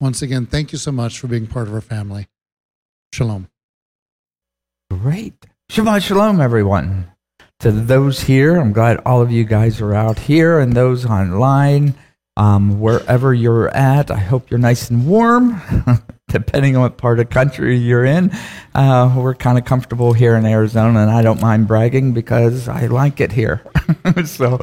Once again, thank you so much for being part of our family. Shalom. Great. Shabbat Shalom, everyone. To those here, I'm glad all of you guys are out here and those online, um, wherever you're at. I hope you're nice and warm, depending on what part of country you're in. Uh, we're kind of comfortable here in Arizona, and I don't mind bragging because I like it here. so,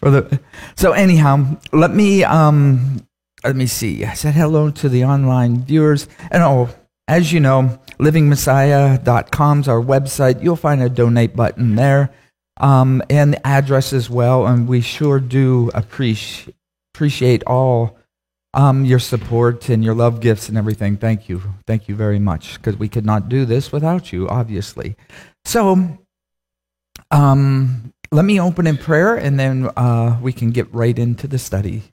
for the so anyhow, let me um, let me see. I said hello to the online viewers. And oh, as you know, livingmessiah.com is our website. You'll find a donate button there um, and the address as well. And we sure do appreciate, appreciate all um, your support and your love gifts and everything. Thank you. Thank you very much because we could not do this without you, obviously. So, um, let me open in prayer and then uh, we can get right into the study.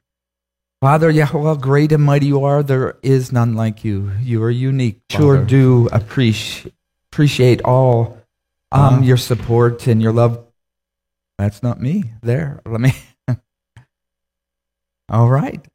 Father Yahweh, great and mighty you are. There is none like you. You are unique. Father. Sure do appreciate appreciate all um, uh-huh. your support and your love. That's not me. There. Let me. all right.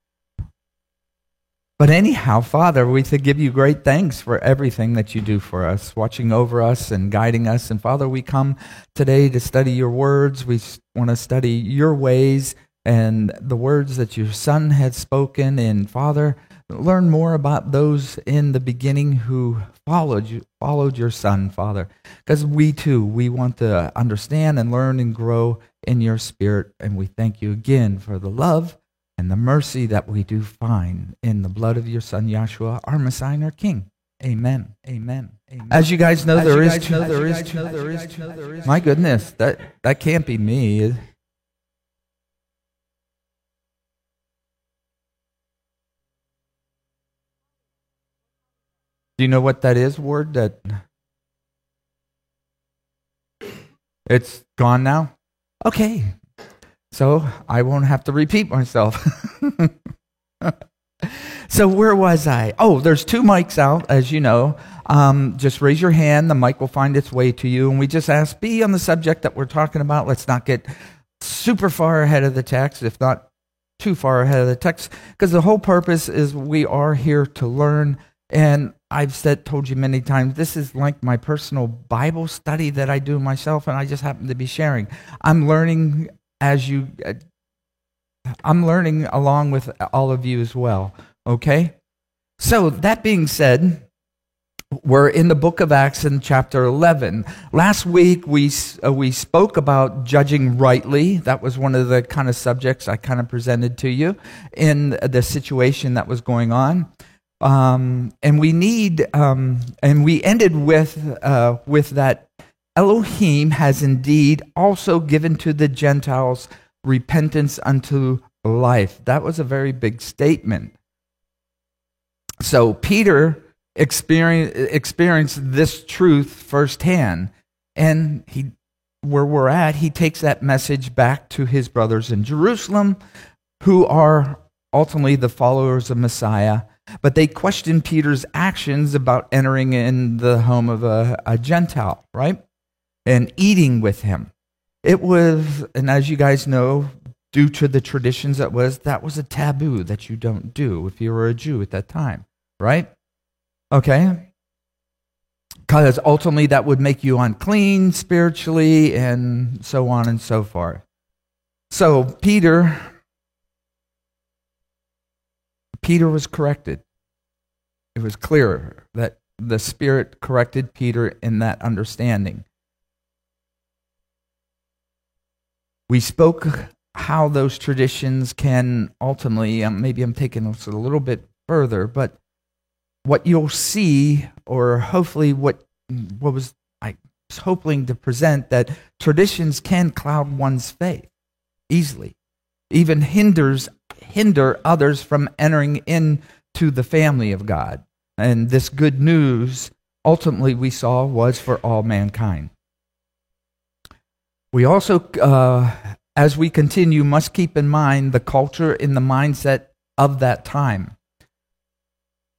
But anyhow, Father, we to give you great thanks for everything that you do for us, watching over us and guiding us. And Father, we come today to study your words. We want to study your ways and the words that your son had spoken and father learn more about those in the beginning who followed you followed your son father because we too we want to understand and learn and grow in your spirit and we thank you again for the love and the mercy that we do find in the blood of your son Yahshua our messiah and our king amen amen Amen. As you guys know, there is, two, there is two, there is two, there is. My goodness, that that can't be me. Do you know what that is? Ward? that it's gone now? Okay. So I won't have to repeat myself. so where was I? Oh, there's two mics out, as you know. Um, just raise your hand. The mic will find its way to you. And we just ask, be on the subject that we're talking about. Let's not get super far ahead of the text, if not too far ahead of the text, because the whole purpose is we are here to learn and I've said, told you many times, this is like my personal Bible study that I do myself, and I just happen to be sharing. I'm learning as you, uh, I'm learning along with all of you as well. Okay? So, that being said, we're in the book of Acts in chapter 11. Last week we, uh, we spoke about judging rightly. That was one of the kind of subjects I kind of presented to you in the situation that was going on. Um, and we need, um, and we ended with, uh, with that Elohim has indeed also given to the Gentiles repentance unto life. That was a very big statement. So Peter experienced, experienced this truth firsthand. And he, where we're at, he takes that message back to his brothers in Jerusalem, who are ultimately the followers of Messiah but they questioned Peter's actions about entering in the home of a, a Gentile, right? And eating with him. It was, and as you guys know, due to the traditions that was, that was a taboo that you don't do if you were a Jew at that time, right? Okay? Because ultimately that would make you unclean spiritually and so on and so forth. So Peter Peter was corrected. It was clear that the Spirit corrected Peter in that understanding. We spoke how those traditions can ultimately, um, maybe I'm taking this a little bit further, but what you'll see, or hopefully what, what was I was hoping to present, that traditions can cloud one's faith easily, even hinders hinder others from entering into to the family of God. And this good news, ultimately, we saw was for all mankind. We also, uh, as we continue, must keep in mind the culture and the mindset of that time.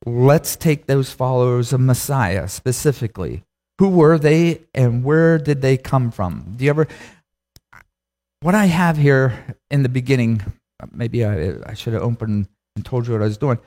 Let's take those followers of Messiah specifically. Who were they and where did they come from? Do you ever. What I have here in the beginning, maybe I, I should have opened and told you what I was doing.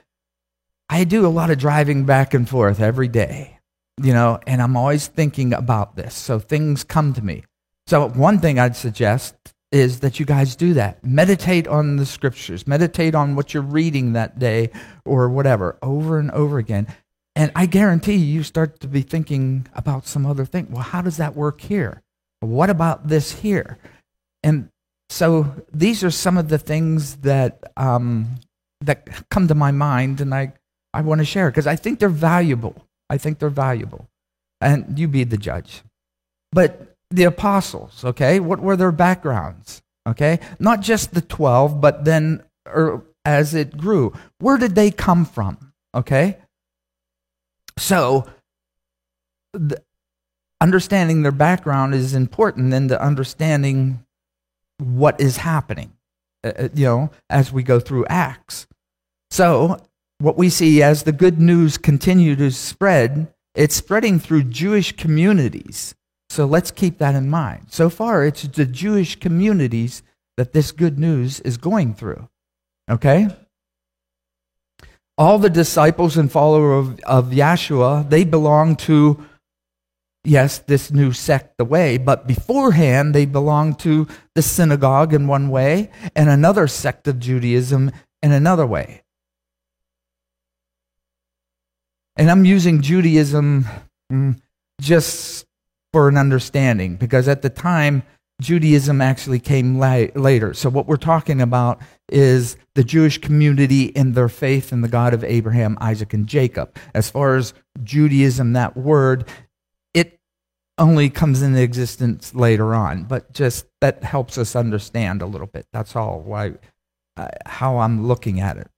I do a lot of driving back and forth every day, you know, and I'm always thinking about this. So things come to me. So, one thing I'd suggest is that you guys do that. Meditate on the scriptures, meditate on what you're reading that day or whatever over and over again. And I guarantee you start to be thinking about some other thing. Well, how does that work here? What about this here? And so these are some of the things that um, that come to my mind, and I, I want to share because I think they're valuable. I think they're valuable. And you be the judge. But the apostles, okay? What were their backgrounds? Okay? Not just the 12, but then or as it grew. Where did they come from? Okay? So, the, understanding their background is important than to understanding what is happening, uh, uh, you know, as we go through Acts. So, what we see as the good news continue to spread, it's spreading through Jewish communities so let's keep that in mind. So far, it's the Jewish communities that this good news is going through. Okay? All the disciples and followers of, of Yeshua, they belong to, yes, this new sect, the way, but beforehand, they belonged to the synagogue in one way and another sect of Judaism in another way. And I'm using Judaism mm, just for an understanding because at the time, Judaism actually came la- later. So, what we're talking about is the Jewish community in their faith in the God of Abraham, Isaac, and Jacob. As far as Judaism, that word, only comes into existence later on, but just that helps us understand a little bit. That's all why, uh, how I'm looking at it.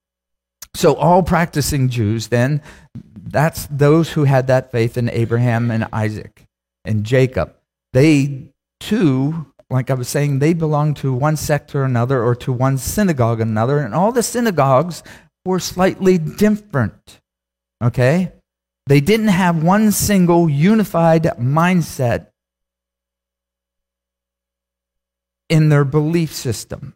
So, all practicing Jews, then, that's those who had that faith in Abraham and Isaac and Jacob. They too, like I was saying, they belonged to one sect or another or to one synagogue or another, and all the synagogues were slightly different. Okay? They didn't have one single unified mindset in their belief system.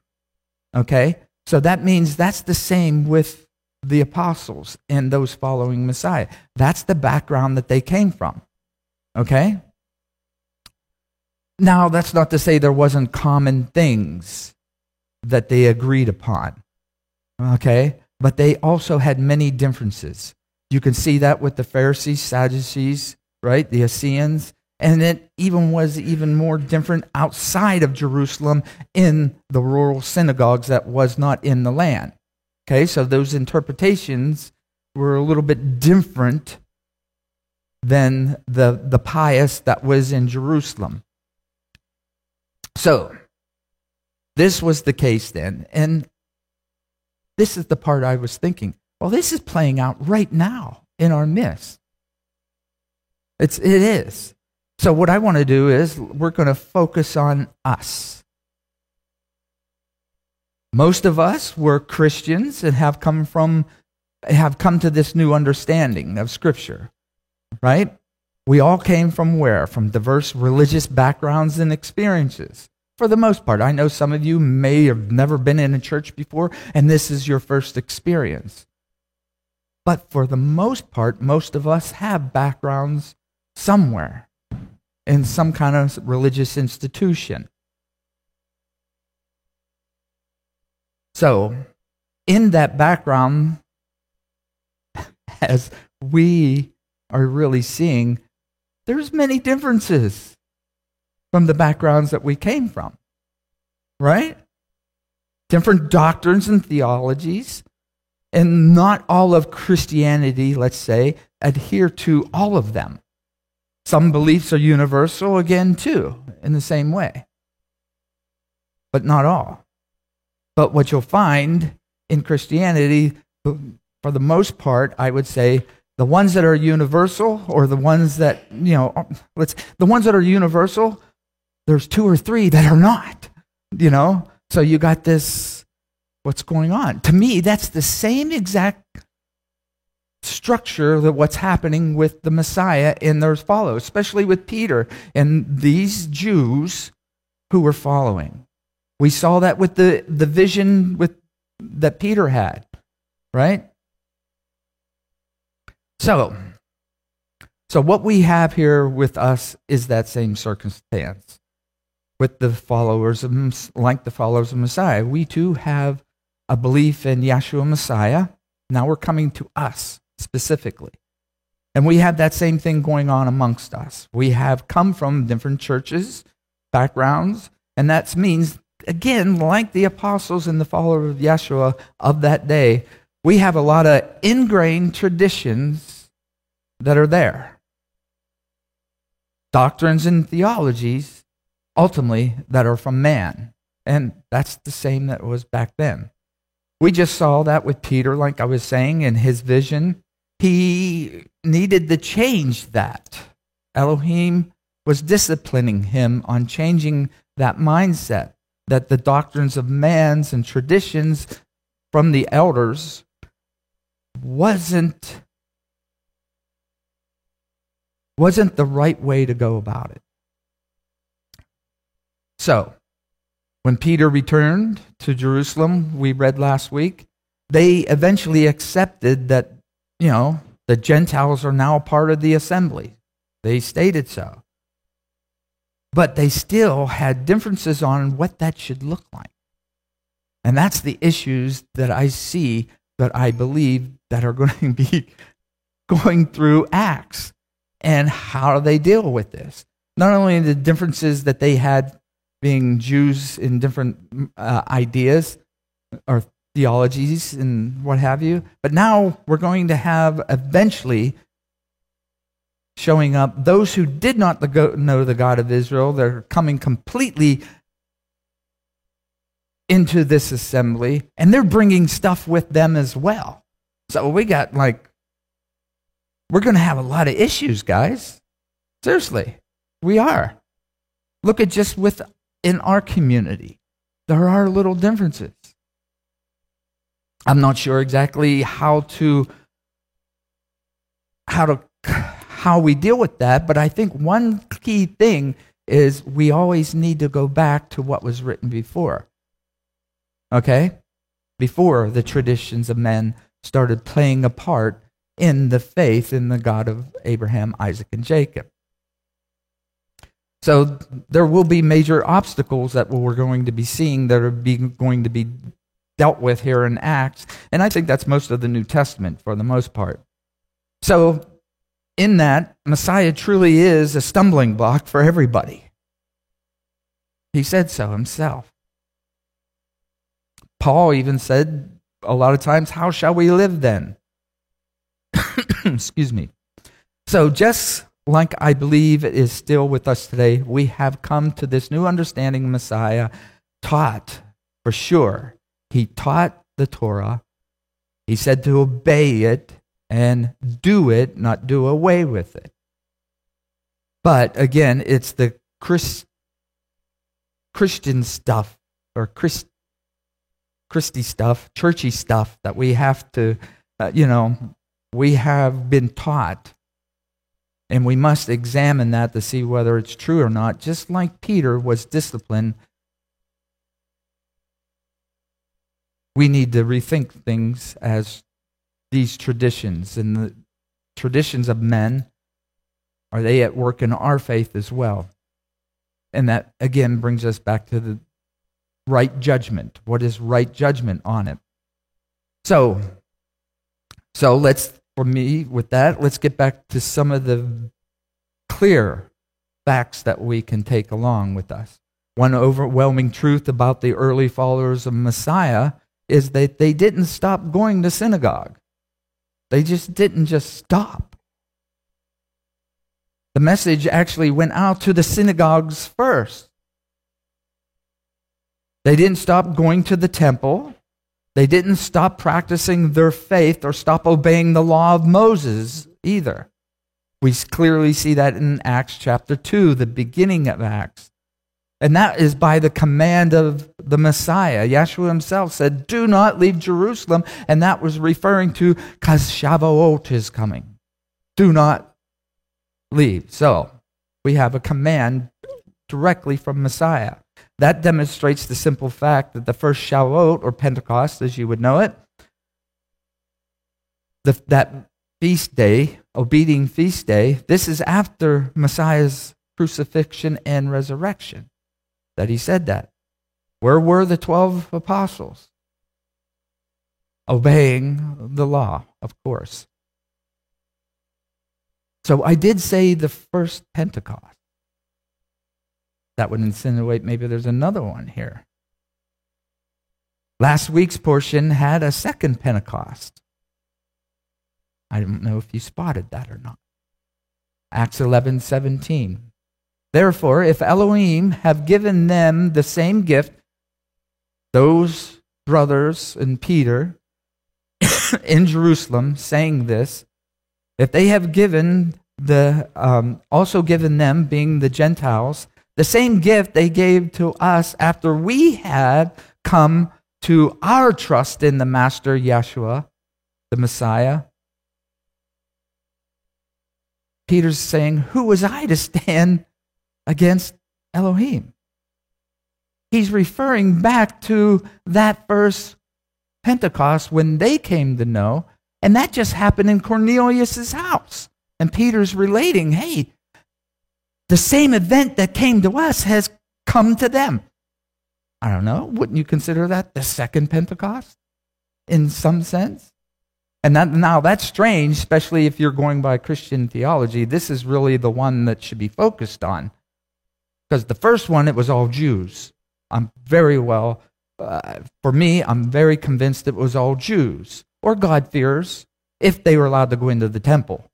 Okay? So that means that's the same with the apostles and those following Messiah. That's the background that they came from. Okay? Now, that's not to say there wasn't common things that they agreed upon. Okay? But they also had many differences. You can see that with the Pharisees, Sadducees, right? The Essenes. And it even was even more different outside of Jerusalem in the rural synagogues that was not in the land. Okay, so those interpretations were a little bit different than the, the pious that was in Jerusalem. So, this was the case then. And this is the part I was thinking. Well, this is playing out right now in our midst. It's, it is. So, what I want to do is we're going to focus on us. Most of us were Christians and have come from have come to this new understanding of Scripture, right? We all came from where? From diverse religious backgrounds and experiences. For the most part, I know some of you may have never been in a church before, and this is your first experience. But for the most part, most of us have backgrounds somewhere in some kind of religious institution. So, in that background, as we are really seeing there's many differences from the backgrounds that we came from, right? Different doctrines and theologies. And not all of Christianity, let's say, adhere to all of them. Some beliefs are universal, again, too, in the same way. But not all. But what you'll find in Christianity, for the most part, I would say the ones that are universal or the ones that, you know, let's, the ones that are universal, there's two or three that are not, you know? So you got this, what's going on? To me, that's the same exact structure that what's happening with the Messiah and their followers, especially with Peter and these Jews who were following. We saw that with the, the vision with, that Peter had, right? So, so what we have here with us is that same circumstance with the followers of like the followers of Messiah. We too have a belief in Yeshua Messiah. Now we're coming to us specifically. And we have that same thing going on amongst us. We have come from different churches, backgrounds, and that means, again, like the apostles and the followers of Yeshua of that day, we have a lot of ingrained traditions that are there. Doctrines and theologies, ultimately, that are from man. And that's the same that was back then. We just saw that with Peter, like I was saying, in his vision. He needed to change that. Elohim was disciplining him on changing that mindset that the doctrines of man's and traditions from the elders wasn't wasn't the right way to go about it. So, when Peter returned to Jerusalem, we read last week, they eventually accepted that, you know, the Gentiles are now part of the assembly. They stated so. But they still had differences on what that should look like. And that's the issues that I see that I believe that are going to be going through Acts. And how do they deal with this? Not only the differences that they had being Jews in different uh, ideas or theologies and what have you, but now we're going to have eventually showing up those who did not know the God of Israel. They're coming completely into this assembly, and they're bringing stuff with them as well. So we got like, we're going to have a lot of issues, guys. Seriously, we are. Look at just with in our community. There are little differences. I'm not sure exactly how to how to how we deal with that, but I think one key thing is we always need to go back to what was written before. Okay? Before the traditions of men started playing a part in the faith in the God of Abraham, Isaac, and Jacob. So there will be major obstacles that we're going to be seeing that are going to be dealt with here in Acts. And I think that's most of the New Testament for the most part. So, in that, Messiah truly is a stumbling block for everybody. He said so himself. Paul even said a lot of times, How shall we live then? Excuse me. So, just like I believe is still with us today, we have come to this new understanding Messiah taught for sure. He taught the Torah. He said to obey it and do it, not do away with it. But again, it's the Chris, Christian stuff or Christ, Christy stuff, churchy stuff that we have to, uh, you know, we have been taught and we must examine that to see whether it's true or not, just like Peter was disciplined. We need to rethink things as these traditions and the traditions of men are they at work in our faith as well? And that again brings us back to the right judgment. What is right judgment on it? So, so let's for me with that. Let's get back to some of the clear facts that we can take along with us. One overwhelming truth about the early followers of Messiah is that they didn't stop going to synagogue. They just didn't just stop. The message actually went out to the synagogues first. They didn't stop going to the temple. They didn't stop practicing their faith or stop obeying the law of Moses either. We clearly see that in Acts chapter 2, the beginning of Acts. And that is by the command of the Messiah. Yeshua himself said, Do not leave Jerusalem. And that was referring to because Shavuot is coming. Do not leave. So we have a command directly from Messiah. That demonstrates the simple fact that the first Shavuot, or Pentecost as you would know it, the, that feast day, obedient feast day, this is after Messiah's crucifixion and resurrection that he said that. Where were the 12 apostles? Obeying the law, of course. So I did say the first Pentecost. That would insinuate maybe there's another one here. Last week's portion had a second Pentecost. I don't know if you spotted that or not. Acts 11 17. Therefore, if Elohim have given them the same gift, those brothers and Peter in Jerusalem saying this, if they have given the um, also given them, being the Gentiles, the same gift they gave to us after we had come to our trust in the Master Yeshua, the Messiah. Peter's saying, Who was I to stand against Elohim? He's referring back to that first Pentecost when they came to know, and that just happened in Cornelius' house. And Peter's relating, hey, the same event that came to us has come to them. I don't know. Wouldn't you consider that the second Pentecost in some sense? And that, now that's strange, especially if you're going by Christian theology. This is really the one that should be focused on. Because the first one, it was all Jews. I'm very well, uh, for me, I'm very convinced it was all Jews or God-fearers if they were allowed to go into the temple.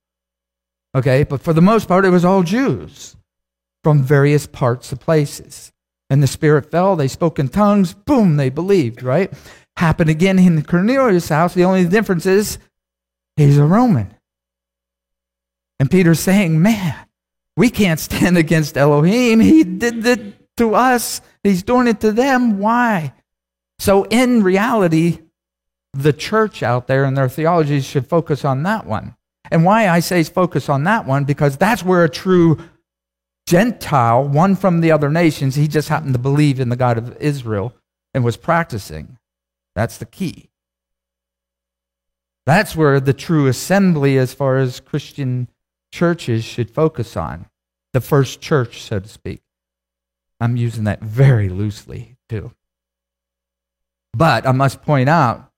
Okay, but for the most part, it was all Jews from various parts of places. And the Spirit fell, they spoke in tongues, boom, they believed, right? Happened again in Cornelius' house. The only difference is he's a Roman. And Peter's saying, man, we can't stand against Elohim. He did it to us, he's doing it to them. Why? So, in reality, the church out there and their theologies should focus on that one. And why I say focus on that one, because that's where a true Gentile, one from the other nations, he just happened to believe in the God of Israel and was practicing. That's the key. That's where the true assembly, as far as Christian churches, should focus on. The first church, so to speak. I'm using that very loosely, too. But I must point out,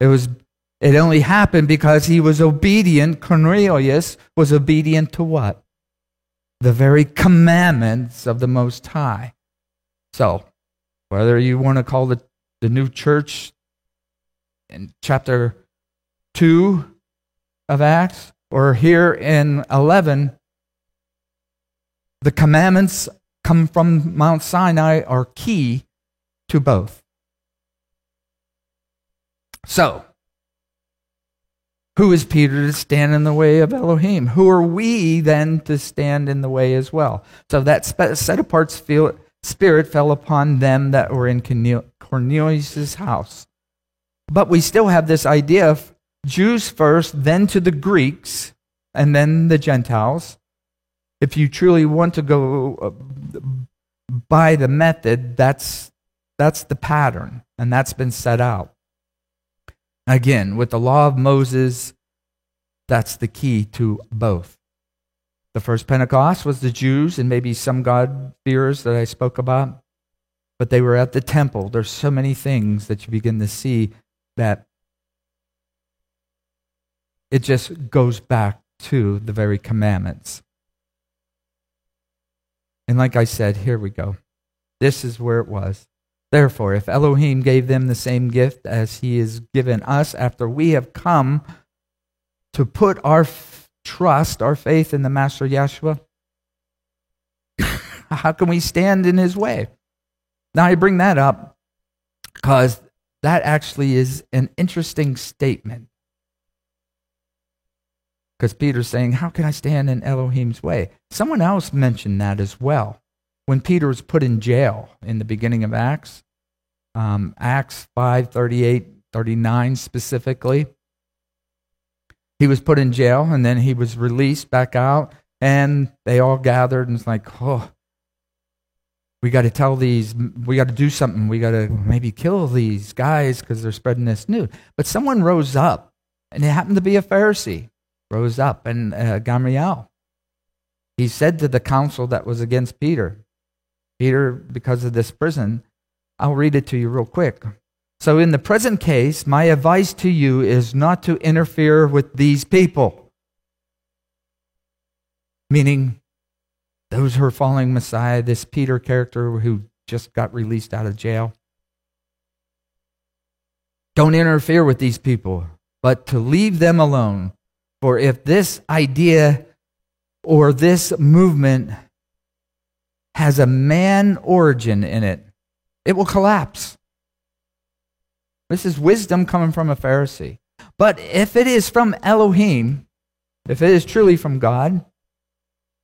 it was it only happened because he was obedient. Cornelius was obedient to what? The very commandments of the Most High. So, whether you want to call it the new church in chapter 2 of Acts or here in 11, the commandments come from Mount Sinai are key to both. So, who is Peter to stand in the way of Elohim? Who are we then to stand in the way as well? So that set apart spirit fell upon them that were in Cornelius' house. But we still have this idea of Jews first, then to the Greeks, and then the Gentiles. If you truly want to go uh, by the method, that's, that's the pattern, and that's been set out. Again, with the law of Moses, that's the key to both. The first Pentecost was the Jews and maybe some God-fearers that I spoke about, but they were at the temple. There's so many things that you begin to see that it just goes back to the very commandments. And like I said, here we go. This is where it was. Therefore, if Elohim gave them the same gift as he has given us after we have come to put our f- trust, our faith in the Master Yeshua, how can we stand in his way? Now, I bring that up because that actually is an interesting statement. Because Peter's saying, How can I stand in Elohim's way? Someone else mentioned that as well. When Peter was put in jail in the beginning of Acts, um, Acts 5 38, 39 specifically, he was put in jail and then he was released back out, and they all gathered and it's like, Oh, we got to tell these, we got to do something. We got to maybe kill these guys because they're spreading this news. But someone rose up, and it happened to be a Pharisee, rose up, and uh, Gamaliel. He said to the council that was against Peter, Peter, because of this prison, I'll read it to you real quick. So, in the present case, my advice to you is not to interfere with these people. Meaning, those who are following Messiah, this Peter character who just got released out of jail. Don't interfere with these people, but to leave them alone. For if this idea or this movement has a man origin in it, it will collapse. This is wisdom coming from a Pharisee. But if it is from Elohim, if it is truly from God,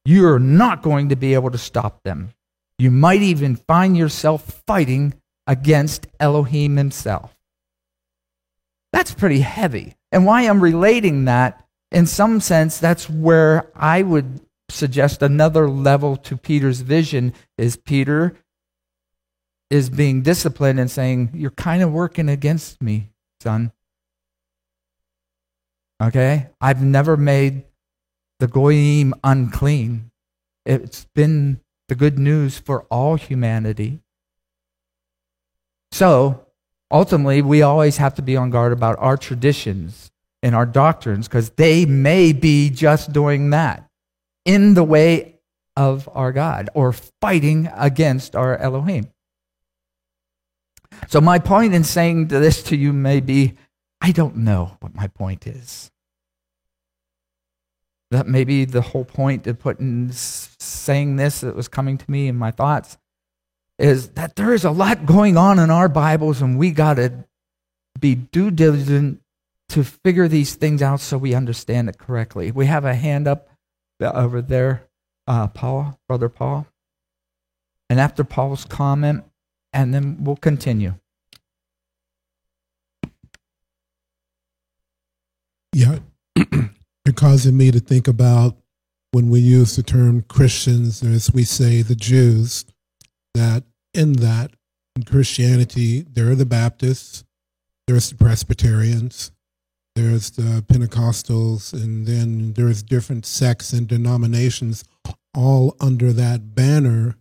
you're not going to be able to stop them. You might even find yourself fighting against Elohim himself. That's pretty heavy. And why I'm relating that, in some sense, that's where I would suggest another level to Peter's vision is Peter is being disciplined and saying, You're kind of working against me, son. Okay? I've never made the goyim unclean. It's been the good news for all humanity. So, ultimately, we always have to be on guard about our traditions and our doctrines because they may be just doing that in the way of our God or fighting against our Elohim. So, my point in saying this to you may be I don't know what my point is that maybe the whole point of putting saying this that was coming to me in my thoughts is that there is a lot going on in our Bibles, and we got to be due diligent to figure these things out so we understand it correctly. We have a hand up over there, uh, Paul, brother Paul, and after Paul's comment, and then we'll continue. Yeah. It causing me to think about when we use the term Christians, as we say the Jews, that in that, in Christianity, there are the Baptists, there's the Presbyterians, there's the Pentecostals, and then there's different sects and denominations all under that banner,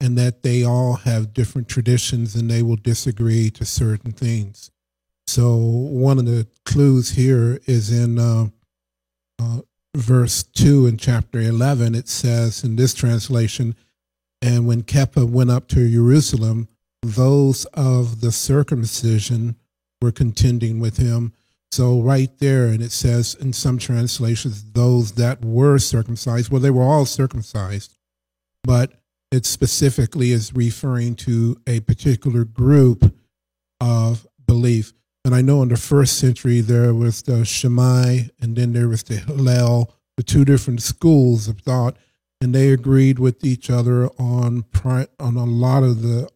and that they all have different traditions and they will disagree to certain things. So, one of the clues here is in uh, uh, verse 2 in chapter 11, it says in this translation, And when Kepha went up to Jerusalem, those of the circumcision were contending with him. So, right there, and it says in some translations, those that were circumcised, well, they were all circumcised, but it specifically is referring to a particular group of belief. And I know in the first century there was the Shammai and then there was the Hillel, the two different schools of thought, and they agreed with each other on pri- on a lot of the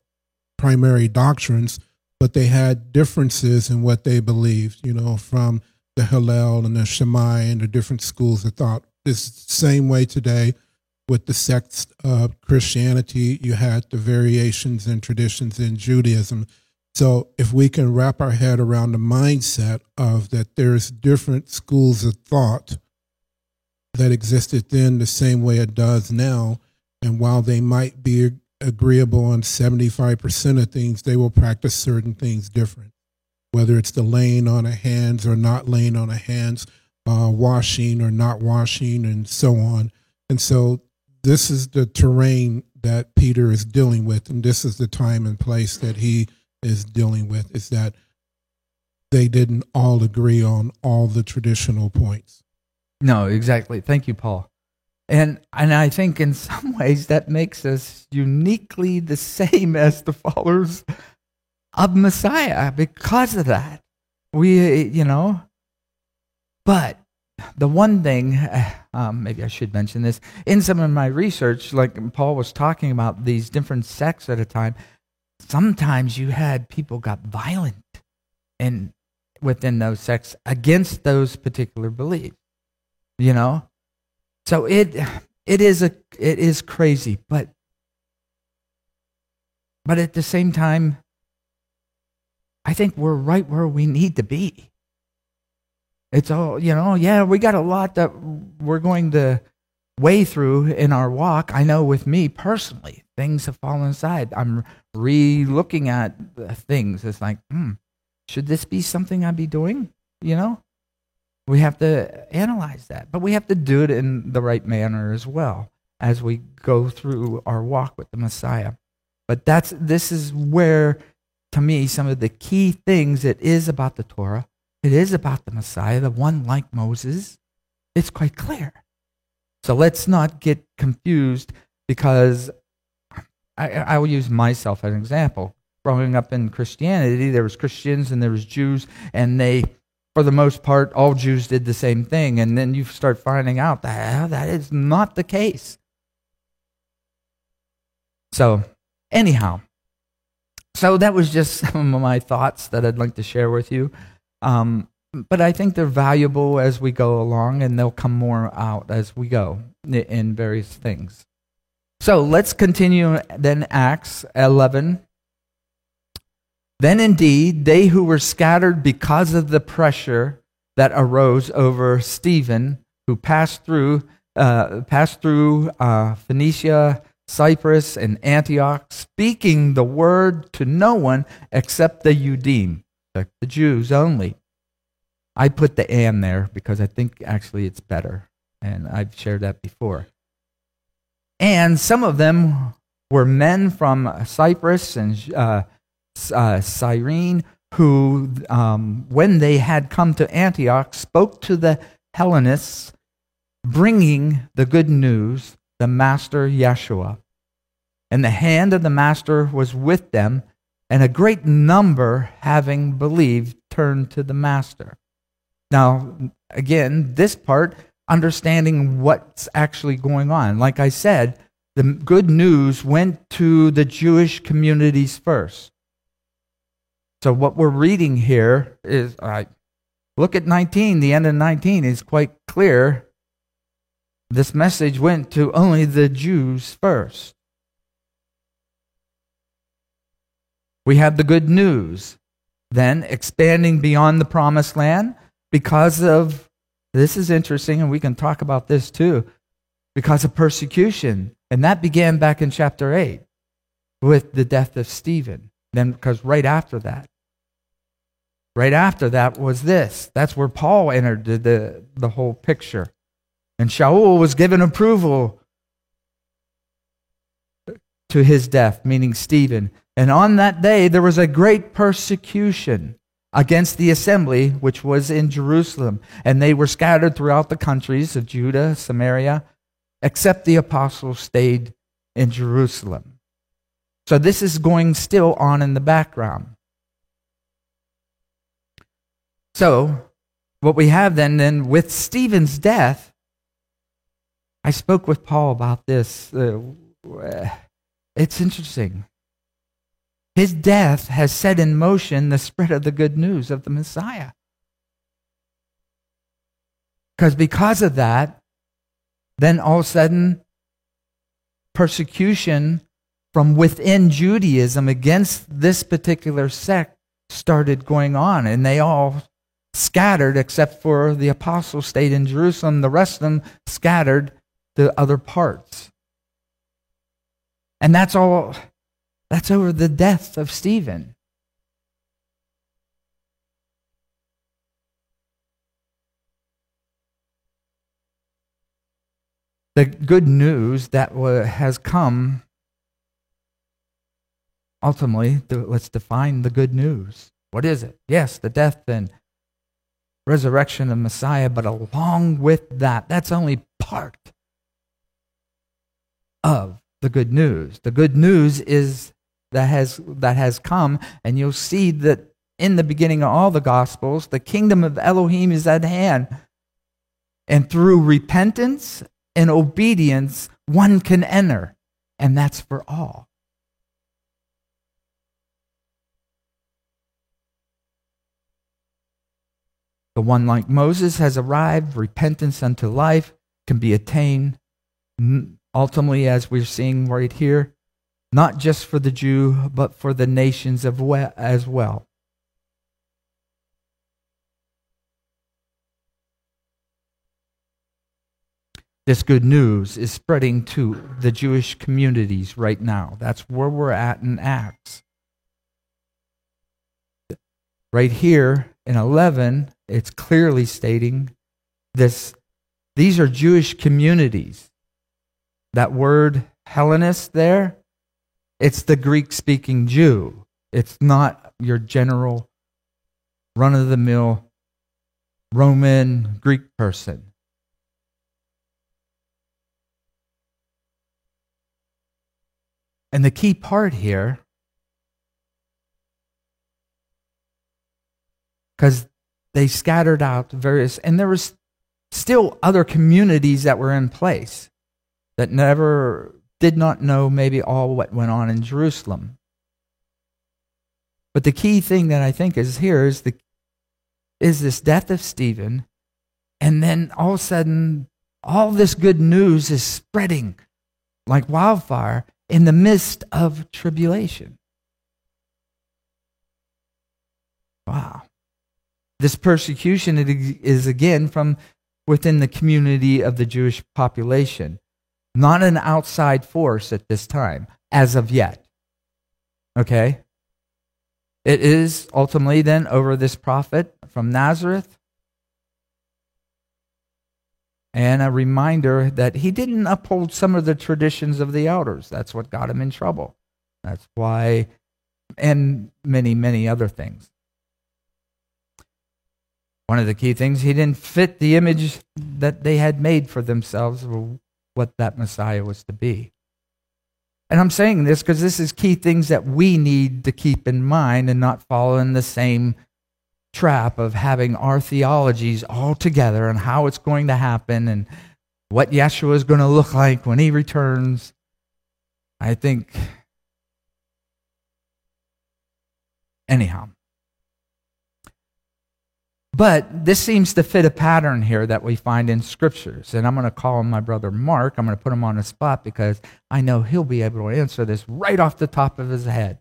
primary doctrines, but they had differences in what they believed. You know, from the Hillel and the Shammai and the different schools of thought. This same way today with the sects of Christianity, you had the variations and traditions in Judaism so if we can wrap our head around the mindset of that there's different schools of thought that existed then the same way it does now, and while they might be agreeable on 75% of things, they will practice certain things different. Whether it's the laying on of hands or not laying on of hands, uh, washing or not washing, and so on. And so this is the terrain that Peter is dealing with, and this is the time and place that he is dealing with is that they didn't all agree on all the traditional points. No, exactly. Thank you, Paul. And and I think in some ways that makes us uniquely the same as the followers of Messiah because of that. We, you know, but the one thing, um, maybe I should mention this, in some of my research, like Paul was talking about these different sects at a time, sometimes you had people got violent and within those sects against those particular beliefs. You know? So it it is a it is crazy, but but at the same time, I think we're right where we need to be. It's all, you know, yeah, we got a lot that we're going to way through in our walk. I know with me personally, things have fallen aside. I'm re looking at things. It's like, hmm, should this be something I'd be doing? You know? We have to analyze that, but we have to do it in the right manner as well as we go through our walk with the Messiah. But that's this is where to me some of the key things it is about the Torah, it is about the Messiah, the one like Moses. It's quite clear. So let's not get confused because I, I will use myself as an example. Growing up in Christianity, there was Christians and there was Jews, and they, for the most part, all Jews did the same thing. And then you start finding out that that is not the case. So, anyhow, so that was just some of my thoughts that I'd like to share with you. Um, but I think they're valuable as we go along, and they'll come more out as we go in various things. So let's continue then, Acts 11. Then indeed, they who were scattered because of the pressure that arose over Stephen, who passed through, uh, passed through uh, Phoenicia, Cyprus, and Antioch, speaking the word to no one except the Judim, the Jews only. I put the and there because I think actually it's better, and I've shared that before. And some of them were men from Cyprus and uh, uh, Cyrene who, um, when they had come to Antioch, spoke to the Hellenists, bringing the good news, the Master Yeshua. And the hand of the Master was with them, and a great number, having believed, turned to the Master. Now, again, this part understanding what's actually going on. Like I said, the good news went to the Jewish communities first. So what we're reading here is I look at 19, the end of 19 is quite clear. This message went to only the Jews first. We have the good news. Then expanding beyond the promised land because of this is interesting, and we can talk about this too, because of persecution. And that began back in chapter 8 with the death of Stephen. Then, because right after that, right after that was this. That's where Paul entered the, the, the whole picture. And Shaul was given approval to his death, meaning Stephen. And on that day, there was a great persecution against the assembly which was in Jerusalem. And they were scattered throughout the countries of Judah, Samaria, except the apostles stayed in Jerusalem. So this is going still on in the background. So, what we have then, then with Stephen's death, I spoke with Paul about this. Uh, it's interesting. His death has set in motion the spread of the good news of the Messiah. Because because of that, then all of a sudden, persecution from within Judaism against this particular sect started going on, and they all scattered except for the apostles stayed in Jerusalem. The rest of them scattered to other parts. And that's all that's over the death of Stephen. The good news that has come, ultimately, let's define the good news. What is it? Yes, the death and resurrection of Messiah, but along with that, that's only part of the good news. The good news is that has that has come and you'll see that in the beginning of all the gospels the kingdom of Elohim is at hand and through repentance and obedience one can enter and that's for all The one like Moses has arrived, repentance unto life can be attained ultimately, as we're seeing right here, not just for the Jew, but for the nations as well. This good news is spreading to the Jewish communities right now. That's where we're at in Acts. Right here in 11, it's clearly stating this these are Jewish communities. That word Hellenist there, it's the Greek speaking Jew. It's not your general run of the mill Roman Greek person. And the key part here, because they scattered out various, and there was still other communities that were in place that never did not know maybe all what went on in Jerusalem. But the key thing that I think is here is the is this death of Stephen, and then all of a sudden all this good news is spreading like wildfire in the midst of tribulation. Wow. This persecution is again from within the community of the Jewish population, not an outside force at this time, as of yet. Okay? It is ultimately then over this prophet from Nazareth. And a reminder that he didn't uphold some of the traditions of the elders. That's what got him in trouble. That's why, and many, many other things. One of the key things, he didn't fit the image that they had made for themselves of what that Messiah was to be. And I'm saying this because this is key things that we need to keep in mind and not fall in the same trap of having our theologies all together and how it's going to happen and what Yeshua is going to look like when he returns. I think, anyhow, but this seems to fit a pattern here that we find in scriptures. And I'm going to call my brother Mark. I'm going to put him on the spot because I know he'll be able to answer this right off the top of his head.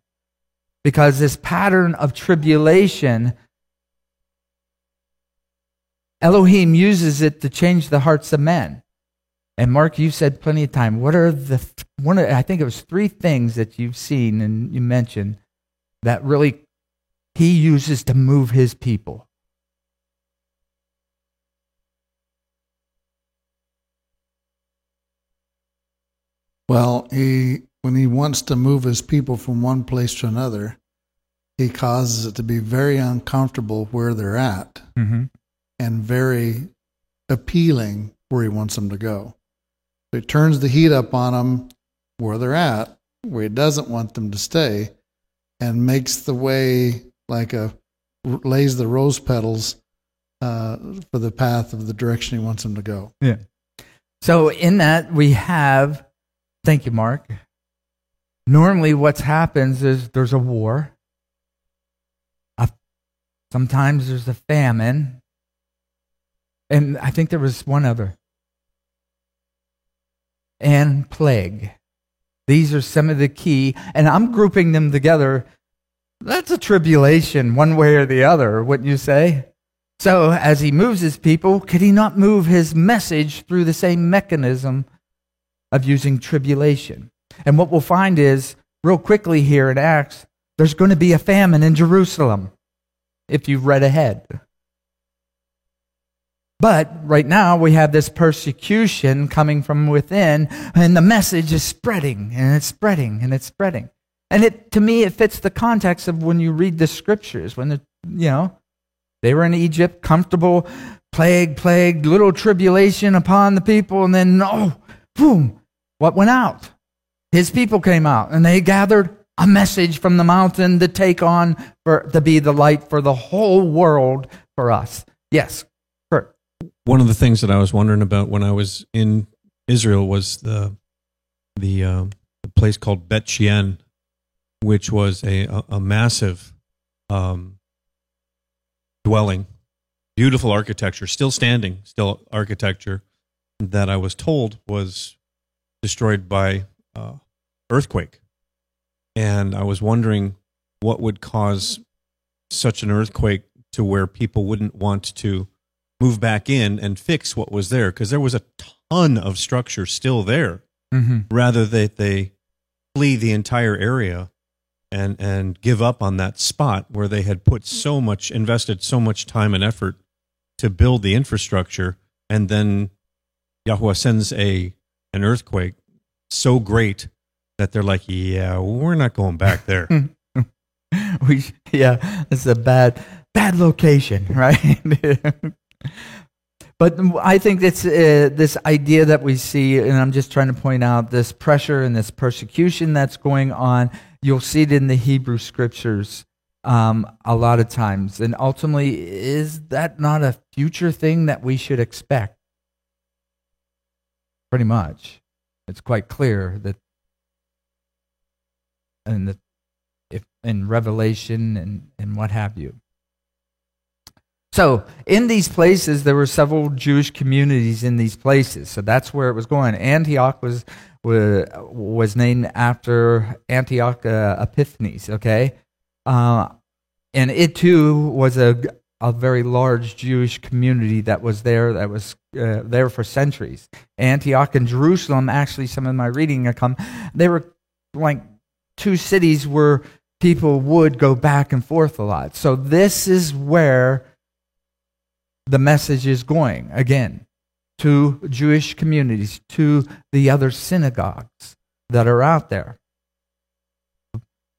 Because this pattern of tribulation, Elohim uses it to change the hearts of men. And Mark, you said plenty of time. What are the one? I think it was three things that you've seen and you mentioned that really he uses to move his people. Well, he when he wants to move his people from one place to another, he causes it to be very uncomfortable where they're at mm-hmm. and very appealing where he wants them to go. So he turns the heat up on them where they're at, where he doesn't want them to stay, and makes the way like a lays the rose petals uh, for the path of the direction he wants them to go. Yeah. So in that we have Thank you, Mark. Normally, what happens is there's a war. sometimes there's a famine. And I think there was one other. And plague. These are some of the key. And I'm grouping them together. That's a tribulation, one way or the other, wouldn't you say? So, as he moves his people, could he not move his message through the same mechanism of using tribulation. And what we'll find is, real quickly here in Acts, there's going to be a famine in Jerusalem, if you've read ahead. But right now we have this persecution coming from within, and the message is spreading, and it's spreading, and it's spreading. And it, to me, it fits the context of when you read the scriptures, when the, you know, they were in Egypt, comfortable, plague, plague, little tribulation upon the people, and then, oh, boom, what went out? His people came out and they gathered a message from the mountain to take on for to be the light for the whole world for us. Yes, Kurt. One of the things that I was wondering about when I was in Israel was the the, uh, the place called Bet Shean, which was a a, a massive um, dwelling, beautiful architecture, still standing, still architecture that I was told was destroyed by uh, earthquake and I was wondering what would cause such an earthquake to where people wouldn't want to move back in and fix what was there because there was a ton of structure still there mm-hmm. rather that they flee the entire area and and give up on that spot where they had put so much invested so much time and effort to build the infrastructure and then Yahweh sends a an earthquake so great that they're like, yeah, we're not going back there. we, yeah, it's a bad, bad location, right? but I think it's uh, this idea that we see, and I'm just trying to point out this pressure and this persecution that's going on. You'll see it in the Hebrew scriptures um, a lot of times. And ultimately, is that not a future thing that we should expect? Pretty much. It's quite clear that the if in Revelation and, and what have you. So, in these places, there were several Jewish communities in these places. So that's where it was going. Antioch was was, was named after Antioch uh, Epiphanes. Okay, uh, and it too was a a very large Jewish community that was there that was uh, there for centuries. Antioch and Jerusalem, actually, some of my reading come, they were like two cities where people would go back and forth a lot. So this is where the message is going again to Jewish communities, to the other synagogues that are out there.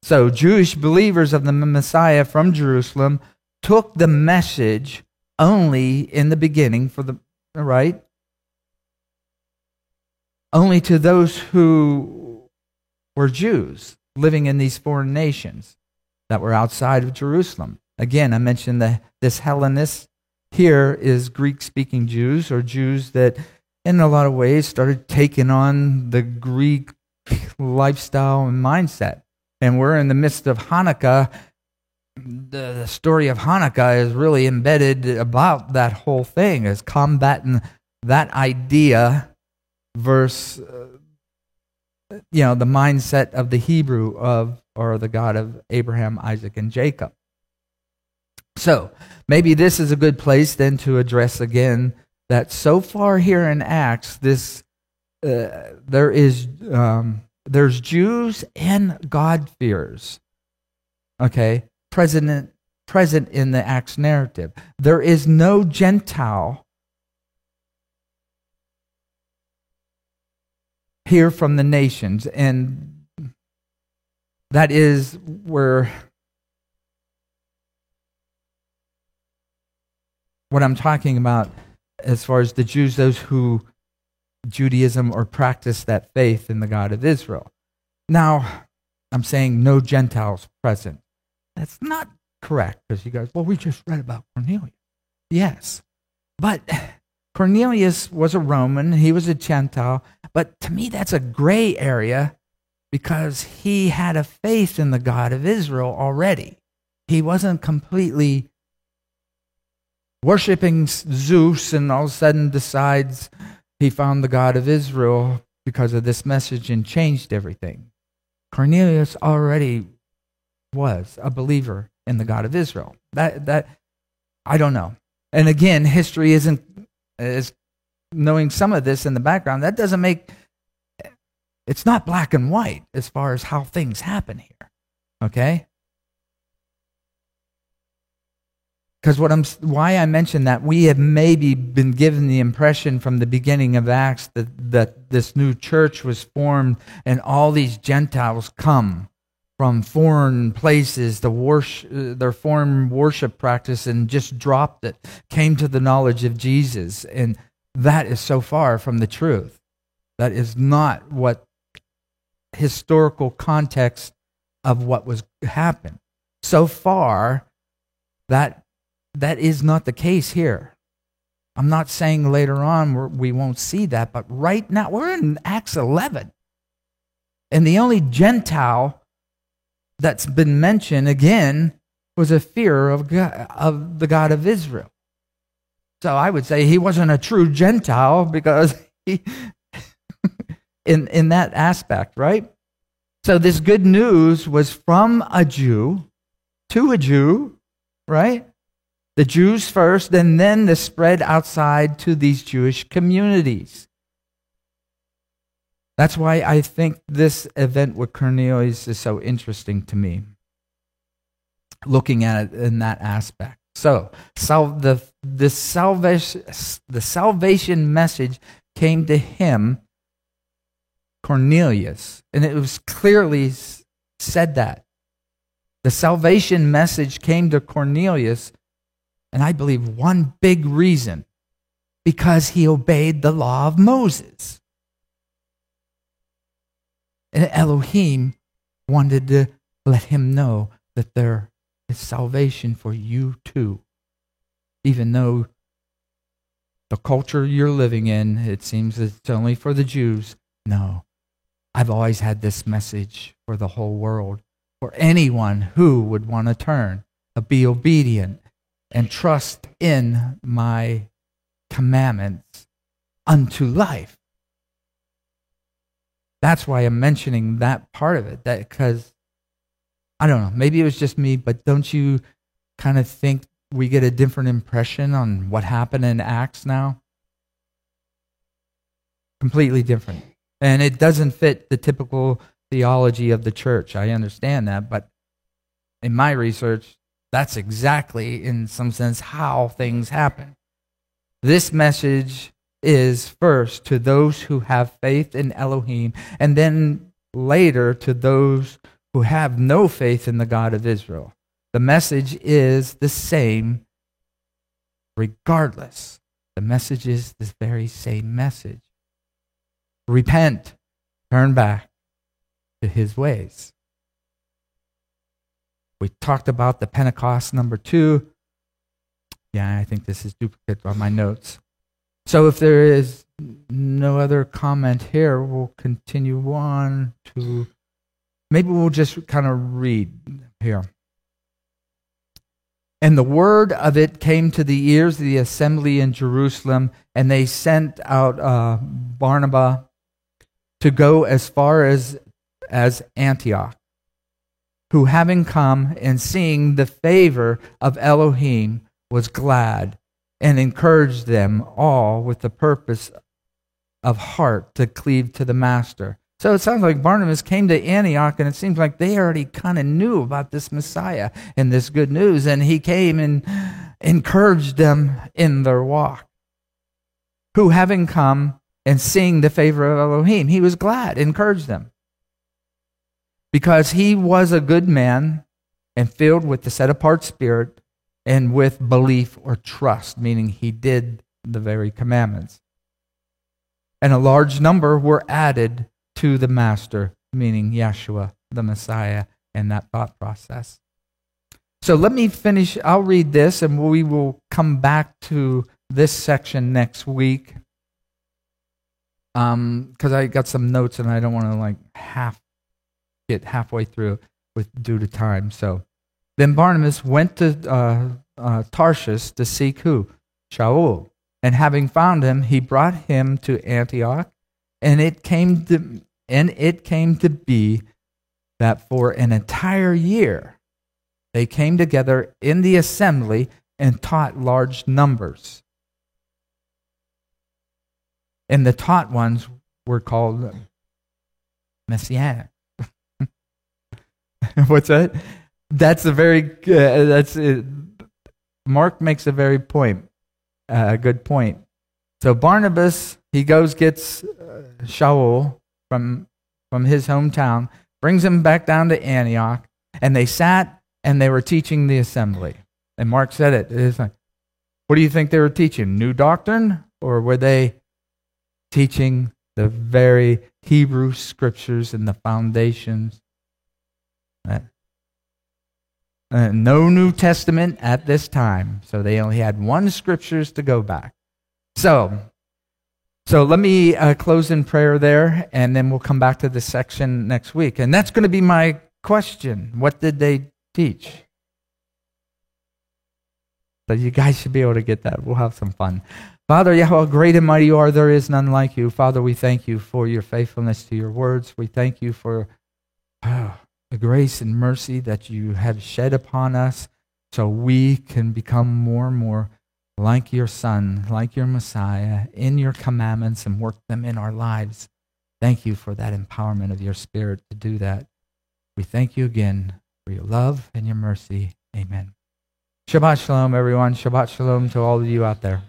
So Jewish believers of the Messiah from Jerusalem took the message only in the beginning for the right only to those who were Jews living in these foreign nations that were outside of Jerusalem. Again, I mentioned the, this Hellenist here is Greek speaking Jews or Jews that, in a lot of ways, started taking on the Greek lifestyle and mindset. And we're in the midst of Hanukkah. The, the story of Hanukkah is really embedded about that whole thing, is combating that idea versus uh, you know, the mindset of the Hebrew of, or the God of Abraham, Isaac, and Jacob. So maybe this is a good place then to address again that so far here in Acts, this uh, there is um, there's Jews and God fears. Okay, present present in the Acts narrative. There is no Gentile here from the nations. And that is where what I'm talking about as far as the Jews, those who Judaism or practice that faith in the God of Israel. Now, I'm saying no Gentiles present. That's not correct because you guys, well, we just read about Cornelius. Yes. But Cornelius was a Roman, he was a Gentile, but to me, that's a gray area because he had a faith in the God of Israel already. He wasn't completely worshiping Zeus and all of a sudden decides he found the God of Israel because of this message and changed everything. Cornelius already was a believer in the God of Israel. That that I don't know. And again, history isn't is knowing some of this in the background, that doesn't make it's not black and white as far as how things happen here. Okay? Because what I'm why I mentioned that we have maybe been given the impression from the beginning of Acts that, that this new church was formed and all these Gentiles come from foreign places to worship their foreign worship practice and just dropped it, came to the knowledge of Jesus. And that is so far from the truth. That is not what historical context of what was happened. So far, that that is not the case here. I'm not saying later on we not see that, but right now we're in Acts 11. And the only Gentile that's been mentioned again was a fear of, God, of the God of Israel. So I would say he wasn't a true Gentile because he, in, in that aspect, right? So this good news was from a Jew to a Jew, right? The Jews first, and then the spread outside to these Jewish communities. That's why I think this event with Cornelius is so interesting to me, looking at it in that aspect. So, sal- the, the, salvation, the salvation message came to him, Cornelius, and it was clearly said that. The salvation message came to Cornelius, and I believe one big reason because he obeyed the law of Moses. And Elohim wanted to let him know that there is salvation for you too. Even though the culture you're living in, it seems it's only for the Jews. No, I've always had this message for the whole world, for anyone who would want to turn, be obedient, and trust in my commandments unto life. That's why I'm mentioning that part of it. That because I don't know, maybe it was just me, but don't you kind of think we get a different impression on what happened in Acts now? Completely different. And it doesn't fit the typical theology of the church. I understand that, but in my research, that's exactly, in some sense, how things happen. This message is first to those who have faith in Elohim, and then later to those who have no faith in the God of Israel. The message is the same regardless. The message is the very same message. Repent, turn back to his ways. We talked about the Pentecost number two. Yeah, I think this is duplicate on my notes. So if there is no other comment here, we'll continue on to maybe we'll just kind of read here. And the word of it came to the ears of the assembly in Jerusalem, and they sent out uh, Barnabas to go as far as, as Antioch, who, having come and seeing the favor of Elohim, was glad and encouraged them all with the purpose of heart to cleave to the master. So it sounds like Barnabas came to Antioch, and it seems like they already kind of knew about this Messiah and this good news, and he came and encouraged them in their walk. Who, having come and seeing the favor of Elohim, he was glad, encouraged them. Because he was a good man and filled with the set apart spirit and with belief or trust, meaning he did the very commandments. And a large number were added to the Master, meaning Yeshua, the Messiah, and that thought process. So let me finish. I'll read this and we will come back to this section next week. Um, because I got some notes and I don't want to like half get halfway through with due to time. So then Barnabas went to uh, uh, Tarshish to seek who? Shaul. And having found him, he brought him to Antioch. And it came to, and it came to be that for an entire year they came together in the assembly and taught large numbers. And the taught ones were called messianic. What's that? That's a very uh, that's uh, Mark makes a very point, uh, a good point. So Barnabas he goes gets uh, Shaul from from his hometown, brings him back down to Antioch, and they sat and they were teaching the assembly. And Mark said it. It's like, what do you think they were teaching? New doctrine, or were they teaching the very Hebrew scriptures and the foundations Uh, no New Testament at this time, so they only had one scriptures to go back. So, so let me uh, close in prayer there, and then we'll come back to this section next week. And that's going to be my question: What did they teach? So you guys should be able to get that. We'll have some fun. Father, how great and mighty you are. There is none like you. Father, we thank you for your faithfulness to your words. We thank you for oh, the grace and mercy that you have shed upon us so we can become more and more like your Son, like your Messiah, in your commandments and work them in our lives. Thank you for that empowerment of your Spirit to do that. We thank you again for your love and your mercy. Amen. Shabbat Shalom, everyone. Shabbat Shalom to all of you out there.